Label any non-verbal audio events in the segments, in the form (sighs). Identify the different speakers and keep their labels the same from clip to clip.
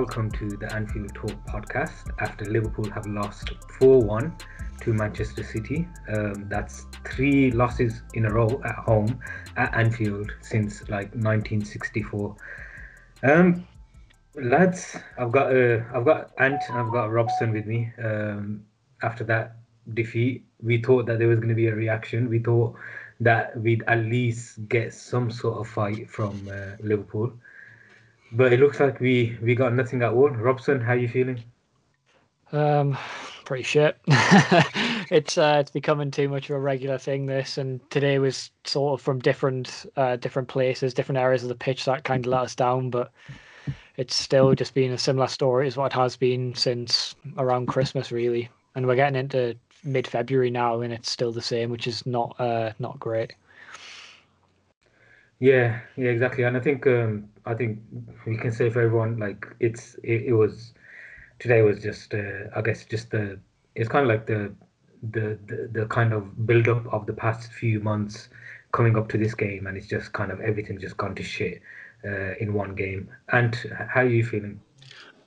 Speaker 1: welcome to the Anfield Talk podcast. After Liverpool have lost 4 1 to Manchester City, um, that's three losses in a row at home at Anfield since like 1964. Um, lads, I've got uh, I've got Ant and I've got Robson with me. Um, after that defeat, we thought that there was going to be a reaction. We thought that we'd at least get some sort of fight from uh, Liverpool but it looks like we we got nothing at all. Robson, how are you feeling?
Speaker 2: Um, pretty shit. (laughs) it's uh, it's becoming too much of a regular thing. This and today was sort of from different uh, different places, different areas of the pitch that kind of let us down. But it's still just been a similar story as what it has been since around Christmas, really. And we're getting into mid February now, and it's still the same, which is not uh, not great.
Speaker 1: Yeah, yeah, exactly. And I think um, I think we can say for everyone like it's it, it was today was just uh, I guess just the it's kind of like the, the the the kind of build up of the past few months coming up to this game, and it's just kind of everything just gone to shit uh, in one game. And how are you feeling?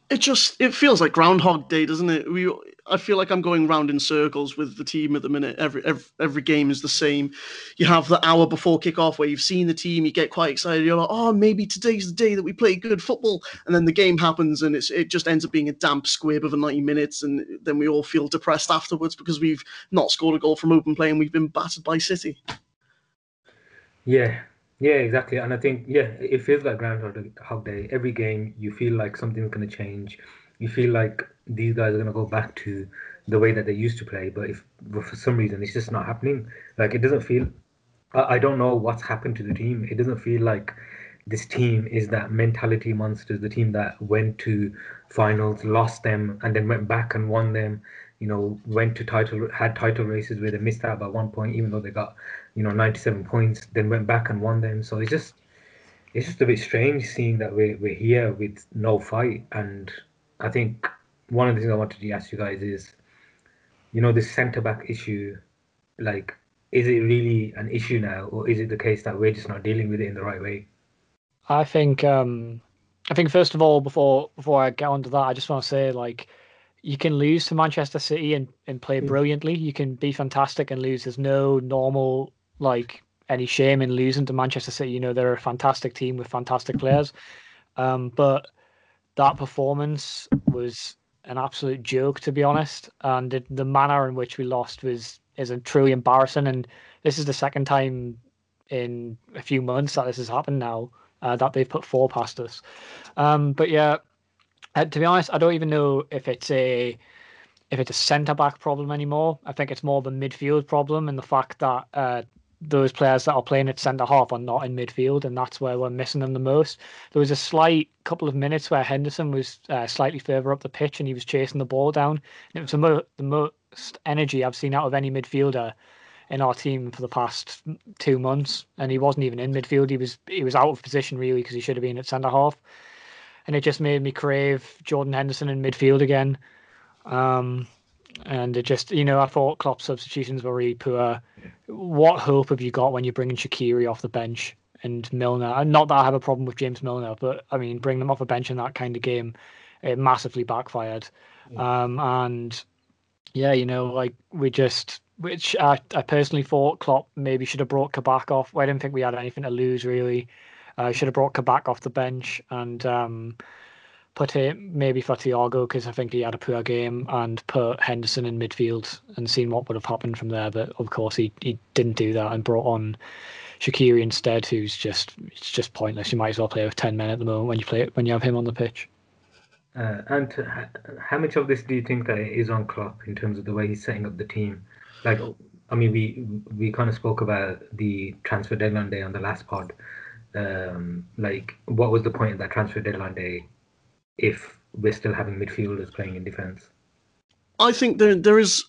Speaker 3: It just it feels like Groundhog Day, doesn't it? We I feel like I'm going round in circles with the team at the minute. Every, every every game is the same. You have the hour before kickoff where you've seen the team, you get quite excited. You're like, oh, maybe today's the day that we play good football, and then the game happens, and it's it just ends up being a damp squib of a 90 minutes, and then we all feel depressed afterwards because we've not scored a goal from open play and we've been battered by City.
Speaker 1: Yeah, yeah, exactly. And I think yeah, it feels like Groundhog Day. Every game, you feel like something's going to change. You feel like these guys are going to go back to the way that they used to play. But if but for some reason it's just not happening, like it doesn't feel. I, I don't know what's happened to the team. It doesn't feel like this team is that mentality monsters. The team that went to finals, lost them, and then went back and won them. You know, went to title, had title races where they missed out by one point, even though they got, you know, 97 points. Then went back and won them. So it's just, it's just a bit strange seeing that we're we're here with no fight. And I think one of the things I wanted to ask you guys is, you know, this centre back issue, like, is it really an issue now, or is it the case that we're just not dealing with it in the right way?
Speaker 2: I think, um, I think first of all, before before I get onto that, I just want to say, like, you can lose to Manchester City and, and play hmm. brilliantly. You can be fantastic and lose. There's no normal like any shame in losing to Manchester City. You know, they're a fantastic team with fantastic players. Um, but that performance was an absolute joke, to be honest. And the, the manner in which we lost was is a truly embarrassing. And this is the second time in a few months that this has happened now uh, that they've put four past us. Um, but yeah, uh, to be honest, I don't even know if it's a if it's a centre back problem anymore. I think it's more of a midfield problem, and the fact that uh, those players that are playing at centre half are not in midfield, and that's where we're missing them the most. There was a slight couple of minutes where Henderson was uh, slightly further up the pitch and he was chasing the ball down. And it was the, mo- the most energy I've seen out of any midfielder in our team for the past two months, and he wasn't even in midfield. He was he was out of position really because he should have been at centre half, and it just made me crave Jordan Henderson in midfield again. Um, and it just you know I thought Klopp's substitutions were really poor. What hope have you got when you're bringing Shaqiri off the bench and Milner? Not that I have a problem with James Milner, but I mean bring them off a bench in that kind of game, it massively backfired. Yeah. Um, and yeah, you know, like we just which I, I personally thought Klopp maybe should have brought Kabak off. I didn't think we had anything to lose really. I uh, should have brought Kabak off the bench and um, put him maybe for Thiago because I think he had a poor game and put Henderson in midfield and seen what would have happened from there. But of course, he, he didn't do that and brought on Shaqiri instead, who's just it's just pointless. You might as well play with ten men at the moment when you play it when you have him on the pitch.
Speaker 1: Uh, and how much of this do you think that is on Klopp in terms of the way he's setting up the team? Like, I mean, we we kind of spoke about the transfer deadline day on the last pod. Um, like, what was the point of that transfer deadline day if we're still having midfielders playing in defence?
Speaker 3: I think there there is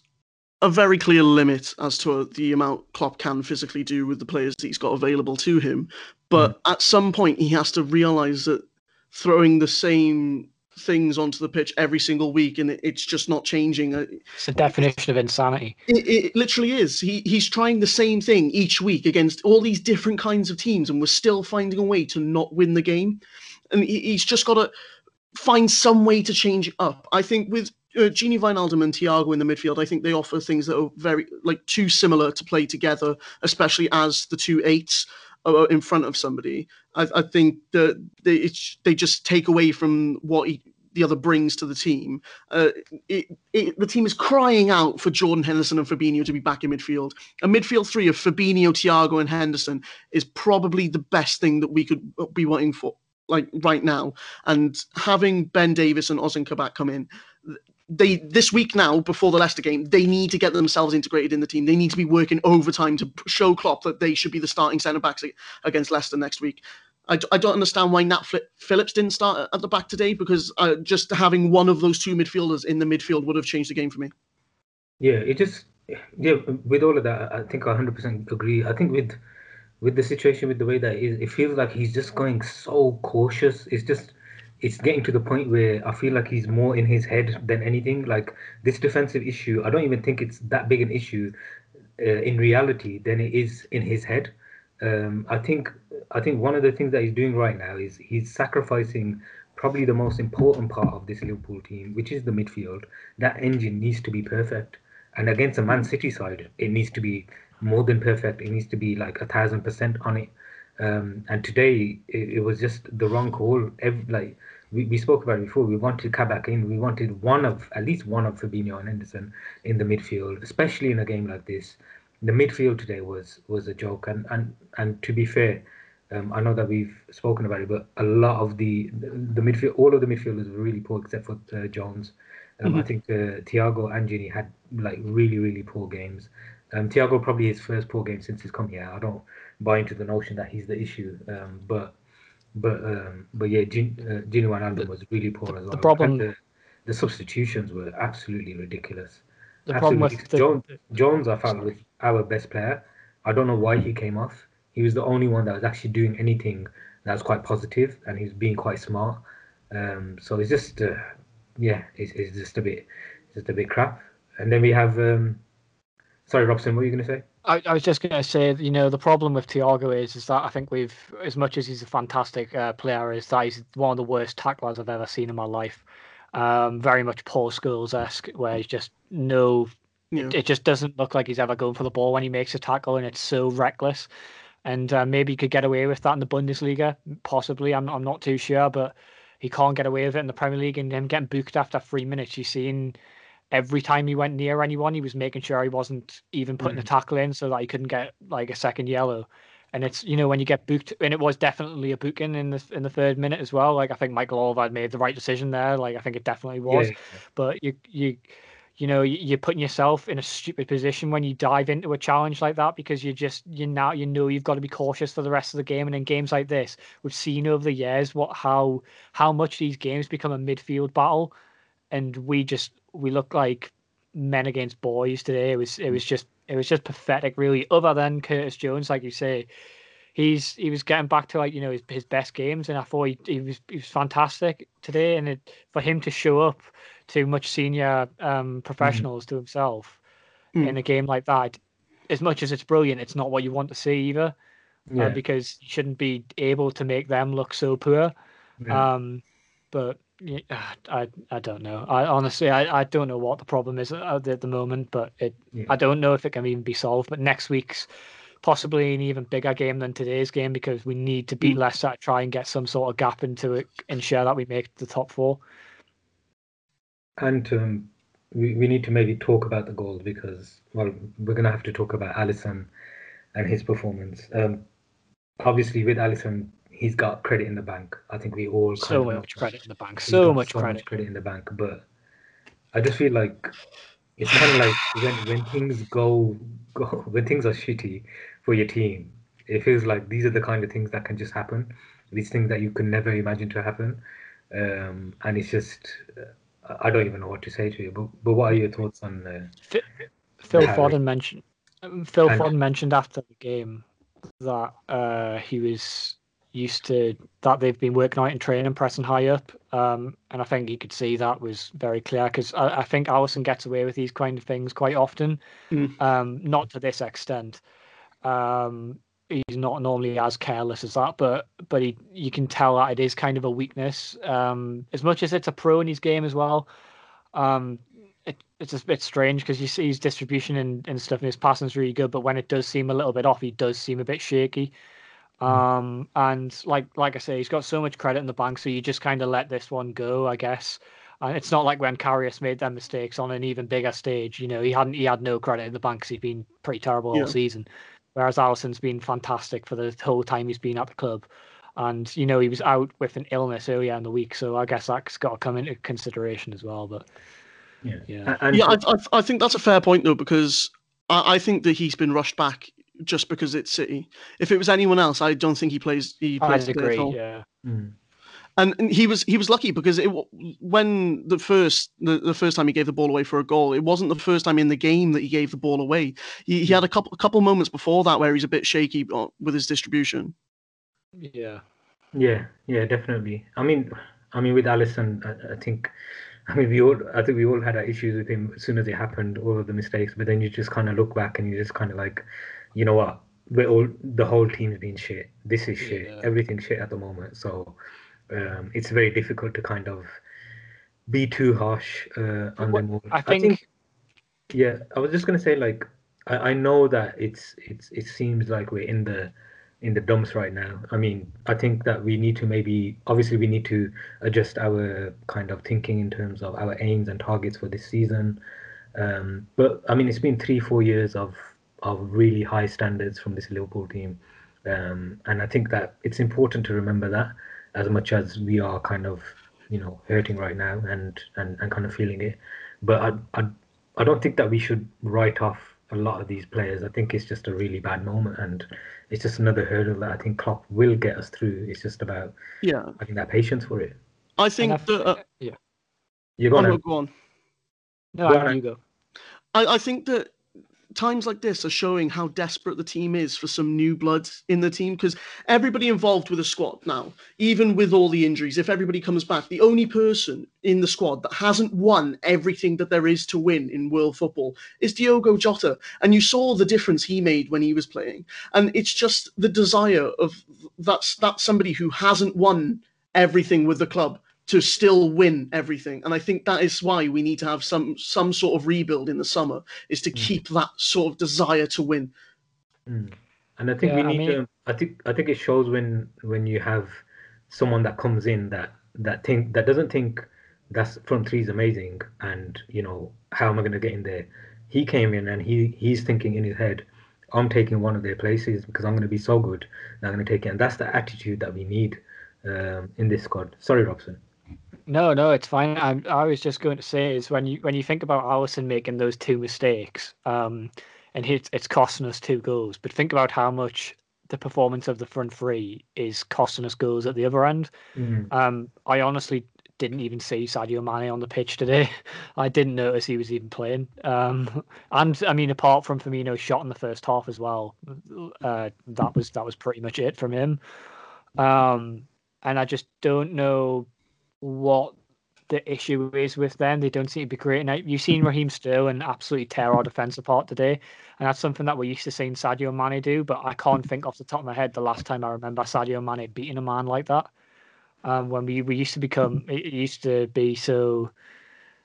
Speaker 3: a very clear limit as to the amount Klopp can physically do with the players that he's got available to him. But mm. at some point, he has to realise that throwing the same things onto the pitch every single week and it's just not changing. Uh,
Speaker 2: it's a definition of insanity.
Speaker 3: It, it, literally is. He he's trying the same thing each week against all these different kinds of teams, and we're still finding a way to not win the game. And he, he's just got to find some way to change it up. I think with uh, Gini Wijnaldum and Thiago in the midfield, I think they offer things that are very like too similar to play together, especially as the two eights in front of somebody. I, I think that they they just take away from what he, the other brings to the team. Uh, it, it, the team is crying out for Jordan Henderson and Fabinho to be back in midfield. A midfield three of Fabinho, Thiago, and Henderson is probably the best thing that we could be wanting for like right now. And having Ben Davies and Ozan Kabak come in, they this week now before the Leicester game, they need to get themselves integrated in the team. They need to be working overtime to show Klopp that they should be the starting centre backs against Leicester next week. I, I don't understand why Nat Phillips didn't start at the back today because uh, just having one of those two midfielders in the midfield would have changed the game for me.
Speaker 1: Yeah, it just yeah. With all of that, I think I 100% agree. I think with with the situation with the way that is, it feels like he's just going so cautious. It's just it's getting to the point where I feel like he's more in his head than anything. Like this defensive issue, I don't even think it's that big an issue uh, in reality than it is in his head. Um, I think I think one of the things that he's doing right now is he's sacrificing probably the most important part of this Liverpool team, which is the midfield. That engine needs to be perfect, and against a Man City side, it needs to be more than perfect. It needs to be like a thousand percent on it. Um, and today it, it, was just the wrong call. Every, like we, we spoke about before. We wanted Kabak in. We wanted one of at least one of Fabinho and Henderson in the midfield, especially in a game like this. The midfield today was was a joke. And and and to be fair, um, I know that we've spoken about it, but a lot of the the midfield, all of the midfielders were really poor except for uh, Jones. Um, mm-hmm. I think uh, Thiago and Gini had like really really poor games. Um, Thiago probably his first poor game since he's come here. I don't buy into the notion that he's the issue, um, but but um, but yeah, Gin, uh, Gini Wijnaldum was really poor as well.
Speaker 2: The problem,
Speaker 1: the, the, substitutions were absolutely ridiculous. The absolutely. problem with the, Jones, Jones, I found our best player. I don't know why he came off. He was the only one that was actually doing anything that was quite positive, and he was being quite smart. Um, so it's just, uh, yeah, it's, it's just a bit, just a bit crap. And then we have, um, sorry, Robson, what were you going to say?
Speaker 2: I, I, was just going to say, you know, the problem with Thiago is, is that I think we've, as much as he's a fantastic uh, player, is that he's one of the worst tacklers I've ever seen in my life. Um, very much Paul Scholes esque, where he's just no, yeah. it, it, just doesn't look like he's ever going for the ball when he makes a tackle, and it's so reckless. And uh, maybe he could get away with that in the Bundesliga, possibly. I'm, I'm not too sure, but he can't get away with it in the Premier League. And him getting booked after three minutes, you've seen every time he went near anyone, he was making sure he wasn't even putting mm. a tackle in so that he couldn't get like a second yellow. And it's you know when you get booked, and it was definitely a booking in the in the third minute as well. Like I think Michael Oliver made the right decision there. Like I think it definitely was. Yeah. But you you you know you're putting yourself in a stupid position when you dive into a challenge like that because you just you now you know you've got to be cautious for the rest of the game and in games like this we've seen over the years what how how much these games become a midfield battle and we just we look like men against boys today. It was it was just it was just pathetic, really. Other than Curtis Jones, like you say, he's he was getting back to like you know his, his best games, and I thought he, he was he was fantastic today. And it, for him to show up to much senior um, professionals mm. to himself mm. in a game like that, as much as it's brilliant, it's not what you want to see either, uh, yeah. uh, because you shouldn't be able to make them look so poor. Yeah. Um, but yeah, I I don't know. I honestly I, I don't know what the problem is at, the moment, but it yeah. I don't know if it can even be solved. But next week's possibly an even bigger game than today's game because we need to beat mm. Leicester try and get some sort of gap into it, ensure that we make the top four.
Speaker 1: And um, we we need to maybe talk about the goals because well we're gonna have to talk about Alisson and his performance. Um, obviously with Alisson he's got credit in the bank. I think we all
Speaker 2: so much credit in the bank. So much so credit.
Speaker 1: much credit in the bank. But I just feel like it's kind of like when when things go go (laughs) when things are shitty for your team, it feels like these are the kind of things that can just happen. These things that you can never imagine to happen, um, and it's just I don't even know what to say to you. But but what are your thoughts on? Uh,
Speaker 2: Phil, Phil Foden mentioned. Phil and, Foden mentioned after the game that uh, he was used to that they've been working out in training, pressing high up. Um, and I think you could see that was very clear because I, I, think Alisson gets away with these kind of things quite often, mm. um, not to this extent. Um, he's not normally as careless as that, but but he you can tell that it is kind of a weakness. Um, as much as it's a pro in his game as well, um, it, it's a bit strange because you see his distribution and, and stuff and his passing is really good, but when it does seem a little bit off, he does seem a bit shaky. Hmm. Um, and like like I say, he's got so much credit in the bank, so you just kind of let this one go, I guess. And it's not like when Karius made them mistakes on an even bigger stage. You know, he hadn't he had no credit in the bank because he's been pretty terrible yeah. all season. Whereas Alisson's been fantastic for the whole time he's been at the club. And you know he was out with an illness earlier in the week, so I guess that's got to come into consideration as well. But
Speaker 1: yeah,
Speaker 3: yeah, and, yeah. I, I, I, think that's a fair point though because I, I think that he's been rushed back just because it's City. If it was anyone else, I don't think he plays. He plays
Speaker 2: I agree. Yeah. Mm
Speaker 3: and, and he was he was lucky because it when the first the, the first time he gave the ball away for a goal, it wasn't the first time in the game that he gave the ball away. He, he had a couple a couple moments before that where he's a bit shaky uh, with his distribution.
Speaker 2: Yeah,
Speaker 1: yeah, yeah, definitely. I mean, I mean with Alisson, I, I think. I mean, we all, I think we all had our issues with him as soon as it happened, all of the mistakes. But then you just kind of look back and you just kind of like, you know what? We're all the whole team's been shit. This is shit. Yeah. Everything's shit at the moment. So um, it's very difficult to kind of be too harsh uh, on what, them.
Speaker 2: I think, I think,
Speaker 1: yeah, I was just gonna say like I, I know that it's it's it seems like we're in the in the dumps right now. I mean, I think that we need to maybe obviously we need to adjust our kind of thinking in terms of our aims and targets for this season. Um, but I mean, it's been three four years of of really high standards from this Liverpool team, um, and I think that it's important to remember that as much as we are kind of you know hurting right now and and, and kind of feeling it. But I, I i don't think that we should write off a lot of these players. I think it's just a really bad moment and it's just another hurdle that i think Klopp will get us through. It's just about
Speaker 3: yeah.
Speaker 1: having that patience for it.
Speaker 3: I think that uh,
Speaker 2: yeah.
Speaker 1: You're gonna
Speaker 3: go on.
Speaker 2: No go on. you go.
Speaker 3: I, I think that times like this are showing how desperate the team is for some new blood in the team because everybody involved with the squad now, even with all the injuries, if everybody comes back, the only person in the squad that hasn't won everything that there is to win in world football is Diogo Jota. And you saw the difference he made when he was playing. And it's just the desire of that's that's somebody who hasn't won everything with the club to still win everything. And I think that is why we need to have some some sort of rebuild in the summer is to mm. keep that sort of desire to win.
Speaker 1: Mm. And I think yeah, we need I mean... to. I think I think it shows when when you have someone that comes in that that think that doesn't think that's front three is amazing and you know how am I going to get in there. He came in and he he's thinking in his head. I'm taking one of their places because I'm going to be so good. I'm going to take it, and that's the attitude that we need um, in this squad. Sorry, Robson.
Speaker 2: No, no, it's fine. I, I was just going to say is when you when you think about Alisson making those two mistakes, um, and it's it's costing us two goals. But think about how much the performance of the front three is costing us goals at the other end.
Speaker 1: Mm-hmm.
Speaker 2: Um, I honestly didn't even see Sadio Mane on the pitch today. (laughs) I didn't notice he was even playing. Um, (laughs) and I mean, apart from Firmino's shot in the first half as well, uh, that was that was pretty much it from him. Um, and I just don't know what the issue is with them. They don't seem to be great. Now, you've seen Raheem Sterling absolutely tear our defence apart today, and that's something that we're used to seeing Sadio Mane do. But I can't think off the top of my head the last time I remember Sadio Mane beating a man like that. Um, when we, we used to become, it used to be so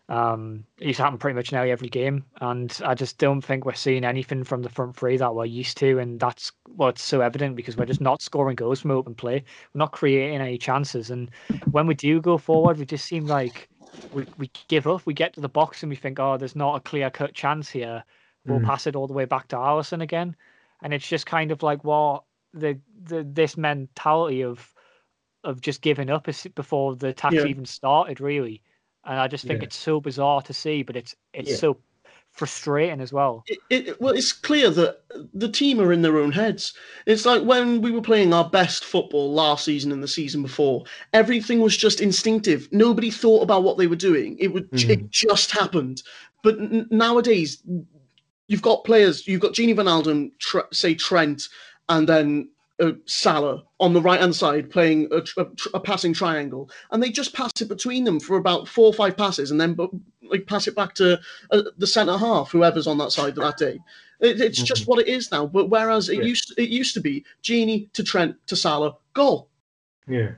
Speaker 2: um, it's happened pretty much nearly every game, and I just don't think we're seeing anything from the front three that we're used to, and that's what's so evident because we're just not scoring goals from open play. We're not creating any chances, and when we do go forward, we just seem like we, we give up. We get to the box and we think, oh, there's not a clear cut chance here. We'll mm. pass it all the way back to Alisson again, and it's just kind of like what the the this mentality of of just giving up before the attacks yeah. even started, really and I just think yeah. it's so bizarre to see, but it's it's yeah. so frustrating as well.
Speaker 3: It, it, well, it's clear that the team are in their own heads. It's like when we were playing our best football last season and the season before. Everything was just instinctive. Nobody thought about what they were doing. It would mm-hmm. it just happened. But n- nowadays, you've got players. You've got Gini Wijnaldum, say Trent, and then uh, Salah on the right hand side playing a, a, a, passing triangle, and they just pass it between them for about four or five passes, and then like pass it back to uh, the centre half, whoever's on that side that day. It, it's just what it is now. But whereas it
Speaker 1: Yeah.
Speaker 3: used it used to be Gini to Trent to Salah, goal.
Speaker 1: Yeah.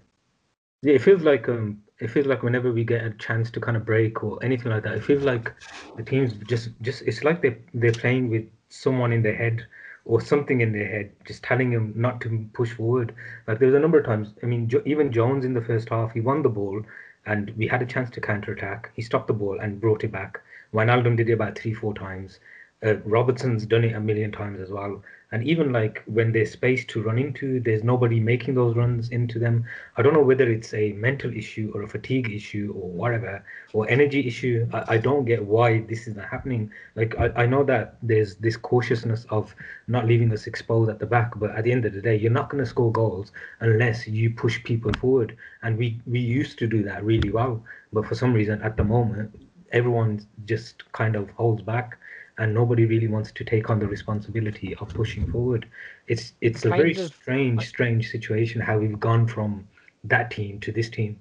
Speaker 1: Yeah, it feels like um it feels like whenever we get a chance to kind of break or anything like that, it feels like the teams just just it's like they they're playing with someone in their head or something in their head just telling them not to push forward. Like there was a number of times, I mean, jo- even Jones in the first half, he won the ball and we had a chance to counter attack. He stopped the ball and brought it back. Wijnaldum did it about three, four times. Uh, Robertson's done it a million times as well. And even like when there's space to run into, there's nobody making those runs into them. I don't know whether it's a mental issue or a fatigue issue or whatever, or energy issue. I, I don't get why this is not happening. Like I, I know that there's this cautiousness of not leaving us exposed at the back, but at the end of the day, you're not going to score goals unless you push people forward. And we we used to do that really well, but for some reason at the moment, everyone just kind of holds back and nobody really wants to take on the responsibility of pushing forward. It's it's a very
Speaker 2: of-
Speaker 1: strange, strange situation how we've gone from that team to this team.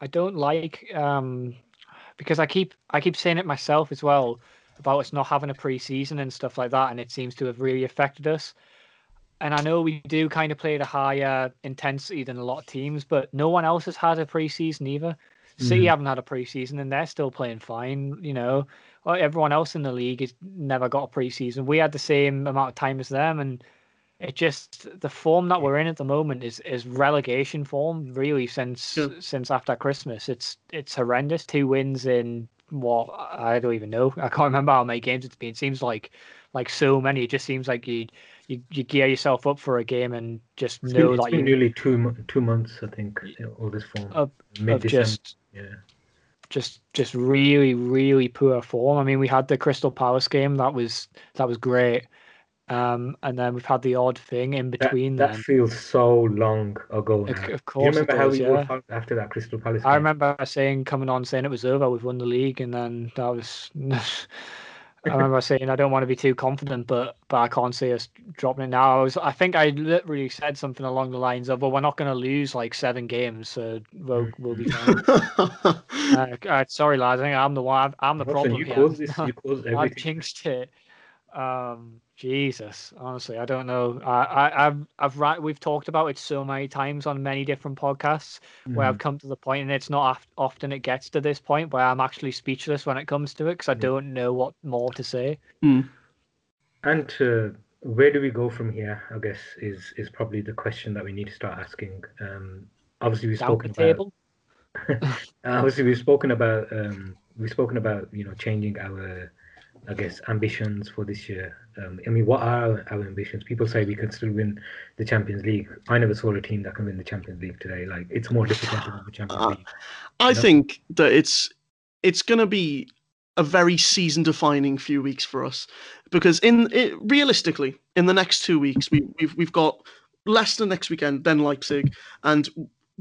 Speaker 2: I don't like um because I keep I keep saying it myself as well about us not having a preseason and stuff like that, and it seems to have really affected us. And I know we do kind of play at a higher intensity than a lot of teams, but no one else has had a preseason either. City
Speaker 1: Mhm.
Speaker 2: haven't had a preseason, and they're still playing fine. You know, Uh, everyone else in the league has never got a preseason. We had the same amount of time as them, and it just the form that we're in at the moment is is relegation form really since
Speaker 3: Yeah.
Speaker 2: since after Christmas. It's it's horrendous. Two wins in what I don't even know. I can't remember how many games it's been. It seems like like so many. It just seems like you you, you gear yourself up for a game and just
Speaker 1: It's
Speaker 2: know
Speaker 1: been, it's
Speaker 2: that
Speaker 1: been
Speaker 2: you
Speaker 1: nearly two two months, I think, all this form.
Speaker 2: Of- of just
Speaker 1: yeah.
Speaker 2: Just just really really poor form. I mean, we had the Crystal Palace game that was that was great, um, and then we've had the odd thing in between.
Speaker 1: that
Speaker 2: then
Speaker 1: feels so long ago
Speaker 2: Of-
Speaker 1: now.
Speaker 2: of
Speaker 1: Do you
Speaker 2: course it
Speaker 1: remember how
Speaker 2: does,
Speaker 1: we
Speaker 2: yeah.
Speaker 1: after that Crystal Palace
Speaker 2: I remember saying coming on saying it was over, we've won the league, and then that was. (laughs) I remember saying I don't want to be too confident, but but I can't see us dropping it now. I was I think I literally said something along the lines of, "Well, we're not going to lose like seven games, so we'll we'll be fine." (laughs) uh, uh, sorry, lads. I think I'm the one. I'm the
Speaker 1: Watson,
Speaker 2: problem
Speaker 1: you
Speaker 2: here.
Speaker 1: caused this. You (laughs)
Speaker 2: I
Speaker 1: everything.
Speaker 2: jinxed it. Um, Jesus, honestly, I don't know. I, I, I've, I've, ri- we've talked about it so many times on many different podcasts where
Speaker 1: Mhm.
Speaker 2: I've come to the point, and it's not of- often it gets to this point where I'm actually speechless when it comes to it because I don't know what more to say.
Speaker 1: And uh, where do we go from here? I guess is is probably the question that we need to start asking. Um, obviously, we've
Speaker 2: Down the
Speaker 1: spoken about. (laughs) obviously, we've spoken about. Um, we've spoken about you know changing our, I guess, ambitions for this year. Um, I mean, what are our ambitions? People say we can still win the Champions League. I never saw a team that can win the Champions League today. Like it's more difficult to win the Champions
Speaker 3: Uh,
Speaker 1: League.
Speaker 3: I
Speaker 1: you know?
Speaker 3: think that it's it's going to be a very season defining few weeks for us because in it, realistically in the next two weeks we, we've we've got Leicester next weekend then Leipzig and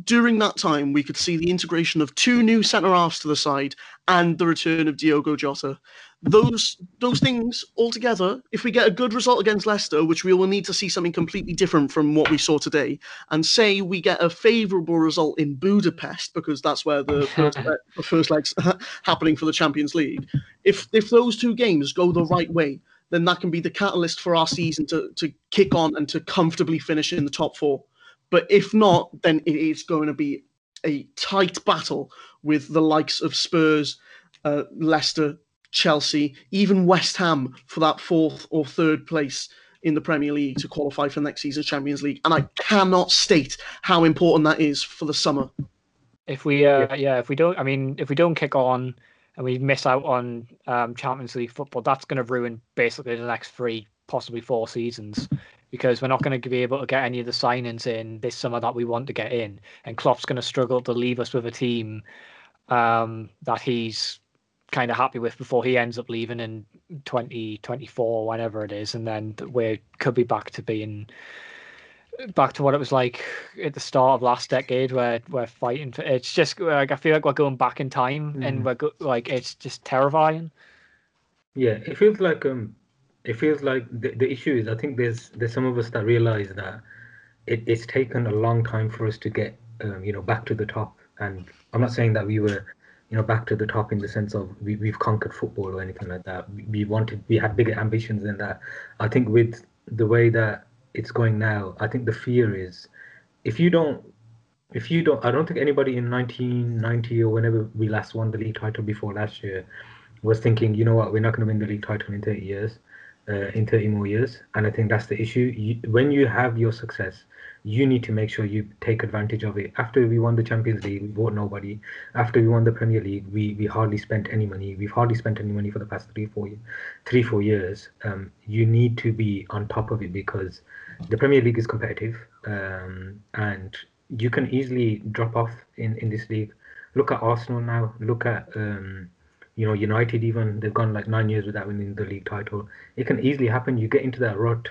Speaker 3: during that time we could see the integration of two new centre halves to the side and the return of Diogo Jota those those things all together if we get a good result against Leicester which we will need to see something completely different from what we saw today and say we get a favourable result in Budapest because that's where the (laughs) first, the first leg's (laughs) happening for the Champions League. If if those two games go the right way, then that can be the catalyst for our season to to kick on and to comfortably finish in the top four. But if not, then it is going to be a tight battle with the likes of Spurs, uh, Leicester, Chelsea, even West Ham for that fourth or third place in the Premier League to qualify for next season's Champions League. And I cannot state how important that is for the summer.
Speaker 2: If we, uh, yeah, if we don't, I mean, if we don't kick on and we miss out on um, Champions League football, that's going to ruin basically the next three, possibly four seasons, because we're not going to be able to get any of the signings in this summer that we want to get in, and Klopp's going to struggle to leave us with a team um, that he's kind of happy with before he ends up leaving in 2024, whenever it is, and then we could be back to being back to what it was like at the start of last decade where we're fighting for it's just like I feel like we're going back in time and
Speaker 1: Mhm.
Speaker 2: we're go, like it's just terrifying.
Speaker 1: Yeah, it feels like um, it feels like the, the issue is I think there's there's some of us that realize that it, it's taken a long time for us to get um, you know back to the top, and I'm not saying that we were you know, back to the top in the sense of we, we've conquered football or anything like that. We, we wanted, we had bigger ambitions than that. I think with the way that it's going now, I think the fear is if you don't, if you don't, I don't think anybody in 1990 or whenever we last won the league title before last year was thinking, you know what, we're not going to win the league title in 30 years, uh, in 30 more years. And I think that's the issue. You, when you have your success, you need to make sure you take advantage of it. After we won the Champions League, we bought nobody. After we won the Premier League, we, we hardly spent any money. We've hardly spent any money for the past three, four, three, four years. Um, you need to be on top of it because the Premier League is competitive, um, and you can easily drop off in, in this league. Look at Arsenal now. Look at um, you know United. Even they've gone like nine years without winning the league title. It can easily happen. You get into that rut,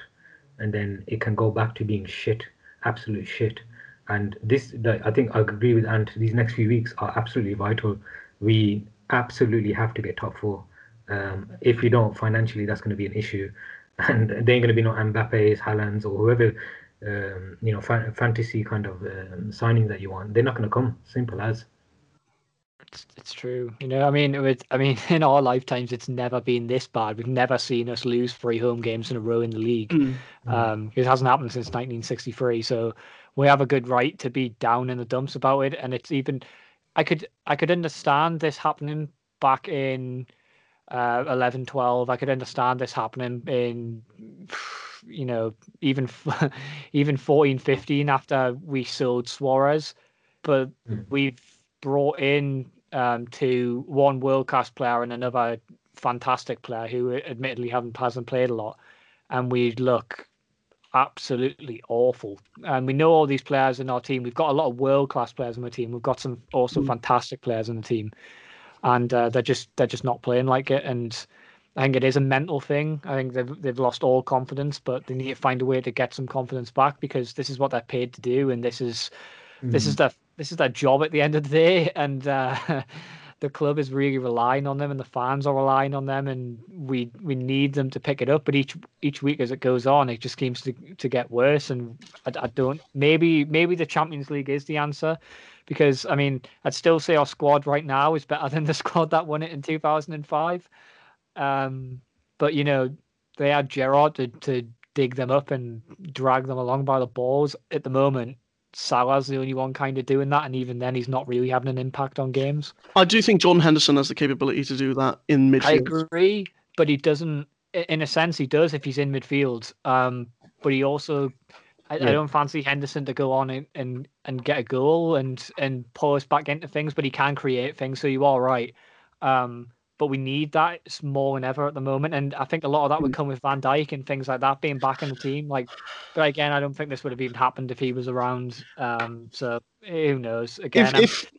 Speaker 1: and then it can go back to being shit absolute shit. And this, I think I agree with Ant. These next few weeks are absolutely vital. We absolutely have to get top four. Um, if we don't financially, that's going to be an issue. (laughs) And they ain't going to be no Mbappe's, Haaland's, or whoever um, you know fa- fantasy kind of um, signing that you want. They're not going to come. Simple as.
Speaker 2: It's, it's true. You know, I mean, with I mean, (laughs) in our lifetimes, it's never been this bad. We've never seen us lose three home games in a row in the league. Mm. Um, it hasn't happened since 1963. So we have a good right to be down in the dumps about it. And it's even, I could I could understand this happening back in uh, 11, 12. I could understand this happening in, (sighs) you know, even (laughs) even 14, 15 after we sold Suarez. But mm. we've brought in um, to one world class player and another fantastic player who admittedly haven't hasn't played a lot, and we look absolutely awful. And we know all these players in our team. We've got a lot of world class players in the team. We've got some also mm. fantastic players in the team, and uh, they're just they're just not playing like it. And I think it is a mental thing. I think they've they've lost all confidence, but they need to find a way to get some confidence back because this is what they're paid to do, and this is mm. this is mm. their this is their job at the end of the day, and uh, (laughs) the club is really relying on them, and the fans are relying on them, and we we need them to pick it up. But each each week as it goes on, it just seems to to get worse, and I, I don't. Maybe maybe the Champions League is the answer, because I mean I'd still say our squad right now is better (laughs) than the squad that won it in two thousand and five. Um, but you know they had Gerrard to to dig them up and drag them along by the balls. At the moment, Salah's the only one kind of doing that, and even then, he's not really having an impact on games.
Speaker 3: I do think John Henderson has the capability to do that in midfield.
Speaker 2: I agree, but he doesn't. In a sense, he does if he's in midfield. Um, but he also, I, yeah. I don't fancy Henderson to go on and, and and get a goal and and pull us back into things. But he can create things, so you are right. Um, but we need that it's more than ever at the moment. And I think a lot of that would mm. come with Van Dijk and things like that being back in the team. Like, but again, I don't think this would have even happened if he was around. Um, so who knows? Again,
Speaker 3: if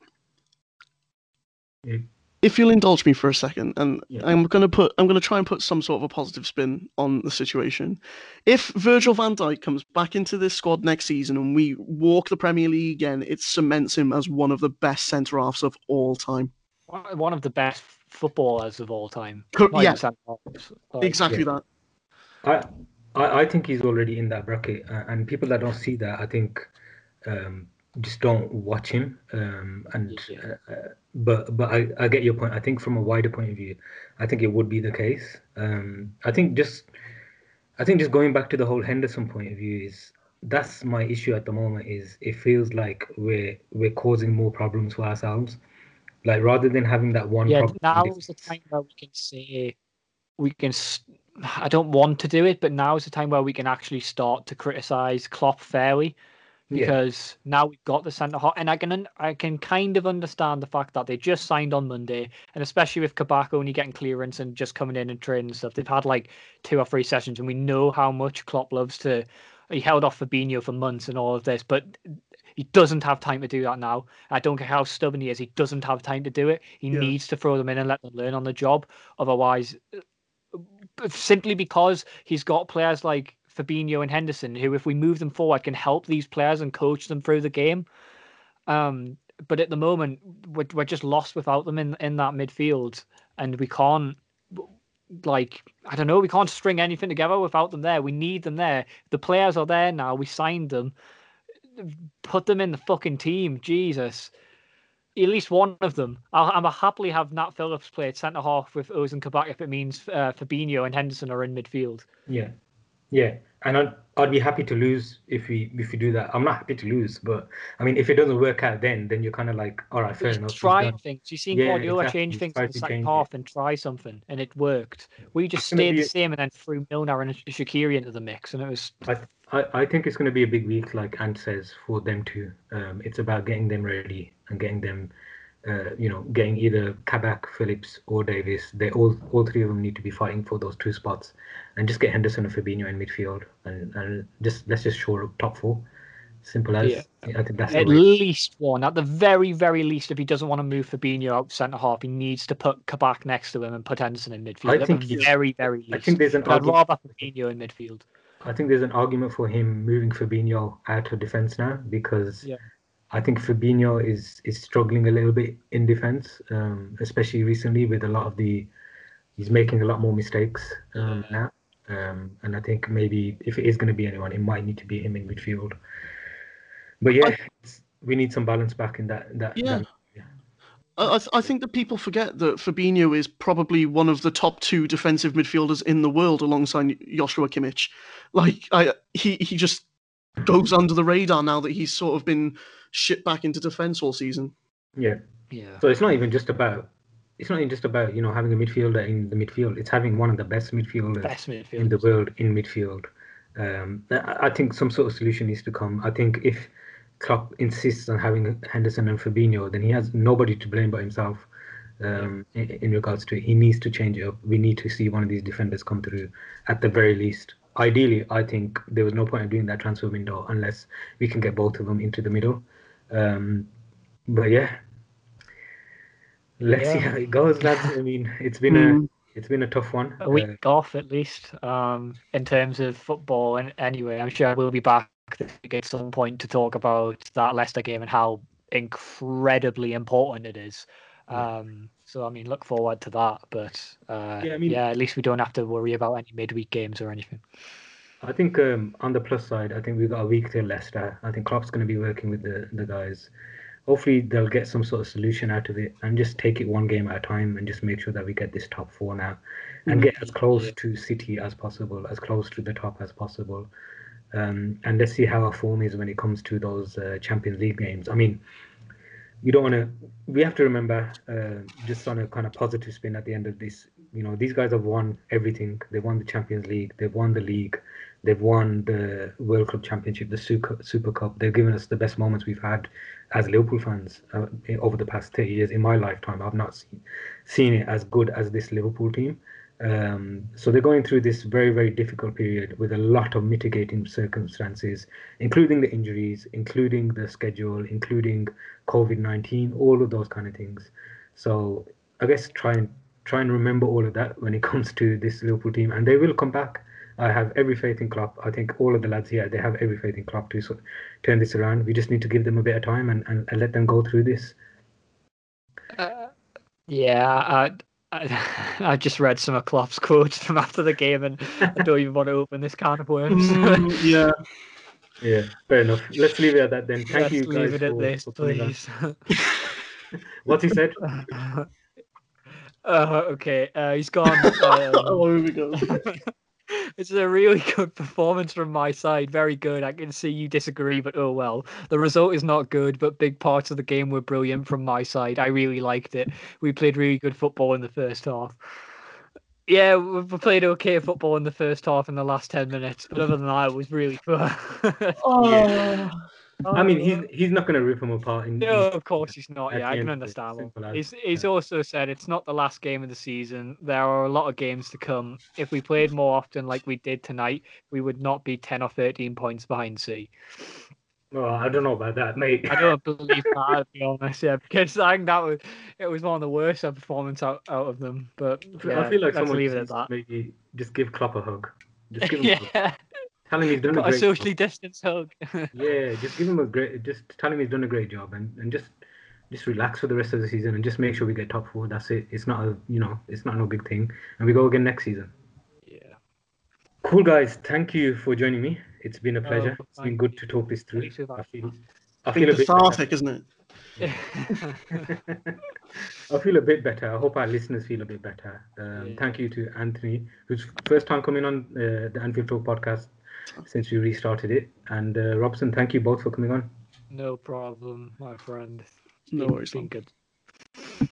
Speaker 3: if, if you'll indulge me for a second, and yeah. I'm gonna put, I'm gonna try and put some sort of a positive spin on the situation. If Virgil Van Dijk comes back into this squad next season and we walk the Premier League again, it cements him as one of the best centre halves of all time.
Speaker 2: One of the best footballers of all time.
Speaker 3: yeah, like, exactly yeah.
Speaker 1: that. I, I, I think he's already in that bracket, uh, and people that don't see that, I think, um, just don't watch him. Um, and yeah. uh, uh, but but I, I get your point. I think from a wider point of view, I think it would be the case. Um, I think just I think just going back to the whole Henderson point of view is that's my issue at the moment. Is it feels like we're we're causing more problems for ourselves. Like rather than having that one.
Speaker 2: Yeah, now is the time where we can say we can. I don't want to do it, but now is the time where we can actually start to criticize Klopp fairly, because yeah. now we've got the centre hot, and I can I can kind of understand the fact that they just signed on Monday, and especially with Kabak only getting clearance and just coming in and training and stuff, they've had like two or three sessions, and we know how much Klopp loves to. He held off Fabinho for months and all of this, but he doesn't have time to do that now. I don't care how stubborn he is. He doesn't have time to do it. He yeah. needs to throw them in and let them learn on the job. Otherwise, uh, simply because he's got players like Fabinho and Henderson, who, if we move them forward, can help these players and coach them through the game. Um, but at the moment, we're, we're just lost without them in in that midfield, and we can't like I don't know, we can't string anything together without them there. We need them there. The players are there now. We signed them put them in the fucking team. Jesus. at least one of them. I'll, I'm a happily have Nat Phillips play at centre half with Ozan Kabak if it means uh, Fabinho and Henderson are in midfield.
Speaker 1: Yeah, yeah, and I'd, I'd be happy to lose if we if we do that. I'm not happy to lose, but I mean, if it doesn't work out, then then you're kind of like, all right, fair
Speaker 2: Just
Speaker 1: enough.
Speaker 2: trying things. You've seen
Speaker 1: Yeah,
Speaker 2: Guardiola
Speaker 1: exactly.
Speaker 2: change things in the second half and try something, and it worked. We just stayed
Speaker 1: be
Speaker 2: the same and then threw Milner and Shaqiri into the mix, and it was
Speaker 1: I, I, I think it's going to be a big week, like Ant says, for them too. Um, it's about getting them ready and getting them, uh, you know, getting either Kabak, Phillips, or Davies. They all, all three of them need to be fighting for those two spots, and just get Henderson and Fabinho in midfield, and, and just let's just shore up top four. Simple as.
Speaker 2: Yeah.
Speaker 1: I think that's
Speaker 2: at least one. At the very, very least, if he doesn't want to move Fabinho out centre half, he needs to put Kabak next to him and put Henderson in midfield.
Speaker 1: I think
Speaker 2: very, very least.
Speaker 1: I think there's an
Speaker 2: I'd rather Fabinho in midfield.
Speaker 1: I think there's an argument for him moving Fabinho out of defense now because
Speaker 2: Yeah.
Speaker 1: I think Fabinho is is struggling a little bit in defense, um, especially recently with a lot of the he's making a lot more mistakes um, now. Um, and I think maybe if it is going to be anyone, it might need to be him in midfield. But yeah, it's, we need some balance back in that. that
Speaker 3: Yeah.
Speaker 1: that-
Speaker 3: I, I th- I think that people forget that Fabinho is probably one of the top two defensive midfielders in the world alongside Joshua Kimmich. Like, I, he, he just goes under the radar now that he's sort of been shipped back into defence all season.
Speaker 1: yeah.
Speaker 2: Yeah.
Speaker 1: So it's not even just about it's not even just about you know having a midfielder in the midfield. It's having one of the best midfielders
Speaker 2: Best midfield.
Speaker 1: in the world in midfield. Um, I I think some sort of solution needs to come. I think if Klopp insists on having Henderson and Fabinho, then he has nobody to blame but himself. Um, in, in regards to it, he needs to change it up. We need to see one of these defenders come through at the very least. Ideally, I think there was no point in doing that transfer window unless we can get both of them into the middle. Um, but yeah, let's see how it goes, lads. I mean, it's been
Speaker 3: Mm.
Speaker 1: a it's been a tough one.
Speaker 2: a
Speaker 1: Uh,
Speaker 2: week off at least um, in terms of football. And anyway, I'm sure we'll be back at some point to talk about that Leicester game and how incredibly important it is. Um, so I mean, look forward to that. But uh,
Speaker 1: Yeah,
Speaker 2: yeah,
Speaker 1: I mean-
Speaker 2: at least we don't have to worry about any midweek games or anything.
Speaker 1: I think um, on the plus side, I think we've got a week till Leicester. I think Klopp's going to be working with the, the guys. Hopefully, they'll get some sort of solution out of it and just take it one game at a time and just make sure that we get this top four now and get as close
Speaker 2: Yeah.
Speaker 1: to City as possible, as close to the top as possible. Um, and let's see how our form is when it comes to those uh, Champions League games. I mean, we don't want to. We have to remember, uh, just on a kind of positive spin at the end of this. You know, these guys have won everything. They won the Champions League. They've won the league. They've won the World Club Championship, the Super, Super Cup. They've given us the best moments we've had as Liverpool fans uh, over the past 30 years. In my lifetime, I've not seen, seen it as good as this Liverpool team. Um, so they're going through this very, very difficult period with a lot of mitigating circumstances, including the injuries, including the schedule, including COVID 19, all of those kind of things. So I guess try and try and remember all of that when it (laughs) comes to this Liverpool team, and they will come back. I have every faith in Klopp. I think all of the lads here they have every faith in Klopp to sort of turn this around. We just need to give them a bit of time and, and, and let them go through this.
Speaker 2: Uh, yeah, I, (laughs) I just read some of Klopp's quotes from after the game, and I don't even want to open this can of worms.
Speaker 3: Mm, (laughs) yeah.
Speaker 1: Yeah, fair enough. Let's leave it at that then. Thank
Speaker 2: Let's
Speaker 1: you guys
Speaker 2: leave it at this,
Speaker 1: for coming on.
Speaker 2: please. (laughs)
Speaker 1: What he said?
Speaker 2: uh, okay, uh, he's gone. Um,
Speaker 3: oh, here we go.
Speaker 2: It's a really (laughs) good performance from my side. Very good. I can see you disagree, but oh well. The result is not good, but big parts of the game were brilliant from my side. I really liked it. We played really good football in the first half. Yeah, we we played okay football in the first half in the last 10 minutes, but other than that, it was really (laughs) poor.
Speaker 3: Oh.
Speaker 1: I oh, mean, he's he's not going to rip them apart. In,
Speaker 2: No, of course he's not. Yeah, I can understand.
Speaker 1: as,
Speaker 2: he's he's
Speaker 1: yeah.
Speaker 2: also said it's not the last game of the season. There are a lot of games to come. If we played more often like we did tonight, we would not be ten or thirteen points behind C.
Speaker 1: Well, I don't know about that, mate.
Speaker 2: I don't believe that, to be honest. Yeah, because I think that was it was one of the worst performance out, out of them. But yeah,
Speaker 1: I feel like someone
Speaker 2: leave it at that.
Speaker 1: maybe just give Klopp a hug. Just give him a (laughs) hug.
Speaker 2: Yeah,
Speaker 1: Tell him he's done a
Speaker 2: got a
Speaker 1: great
Speaker 2: socially
Speaker 1: job.
Speaker 2: distanced hug. (laughs)
Speaker 1: Yeah, just give him a great. Just tell him he's done a great job, and, and just just relax for the rest of the season, and just make sure we get top four. That's it. It's not a you know, it's not no big thing, and we go again next season.
Speaker 2: yeah.
Speaker 1: Cool guys, thank you for joining me. It's been a
Speaker 2: No,
Speaker 1: pleasure. it's been good to talk this through. I feel, I feel a bit.
Speaker 3: cathartic, isn't it? (laughs)
Speaker 1: I feel a bit better. I hope our listeners feel a bit better. Um,
Speaker 2: Yeah.
Speaker 1: Thank you to Anthony, who's first time coming on uh, the Anfield Talk podcast since we restarted it, and uh, Robson. Thank you both for coming on.
Speaker 2: no problem, my friend.
Speaker 3: No
Speaker 2: Been-
Speaker 3: worries,
Speaker 2: been good.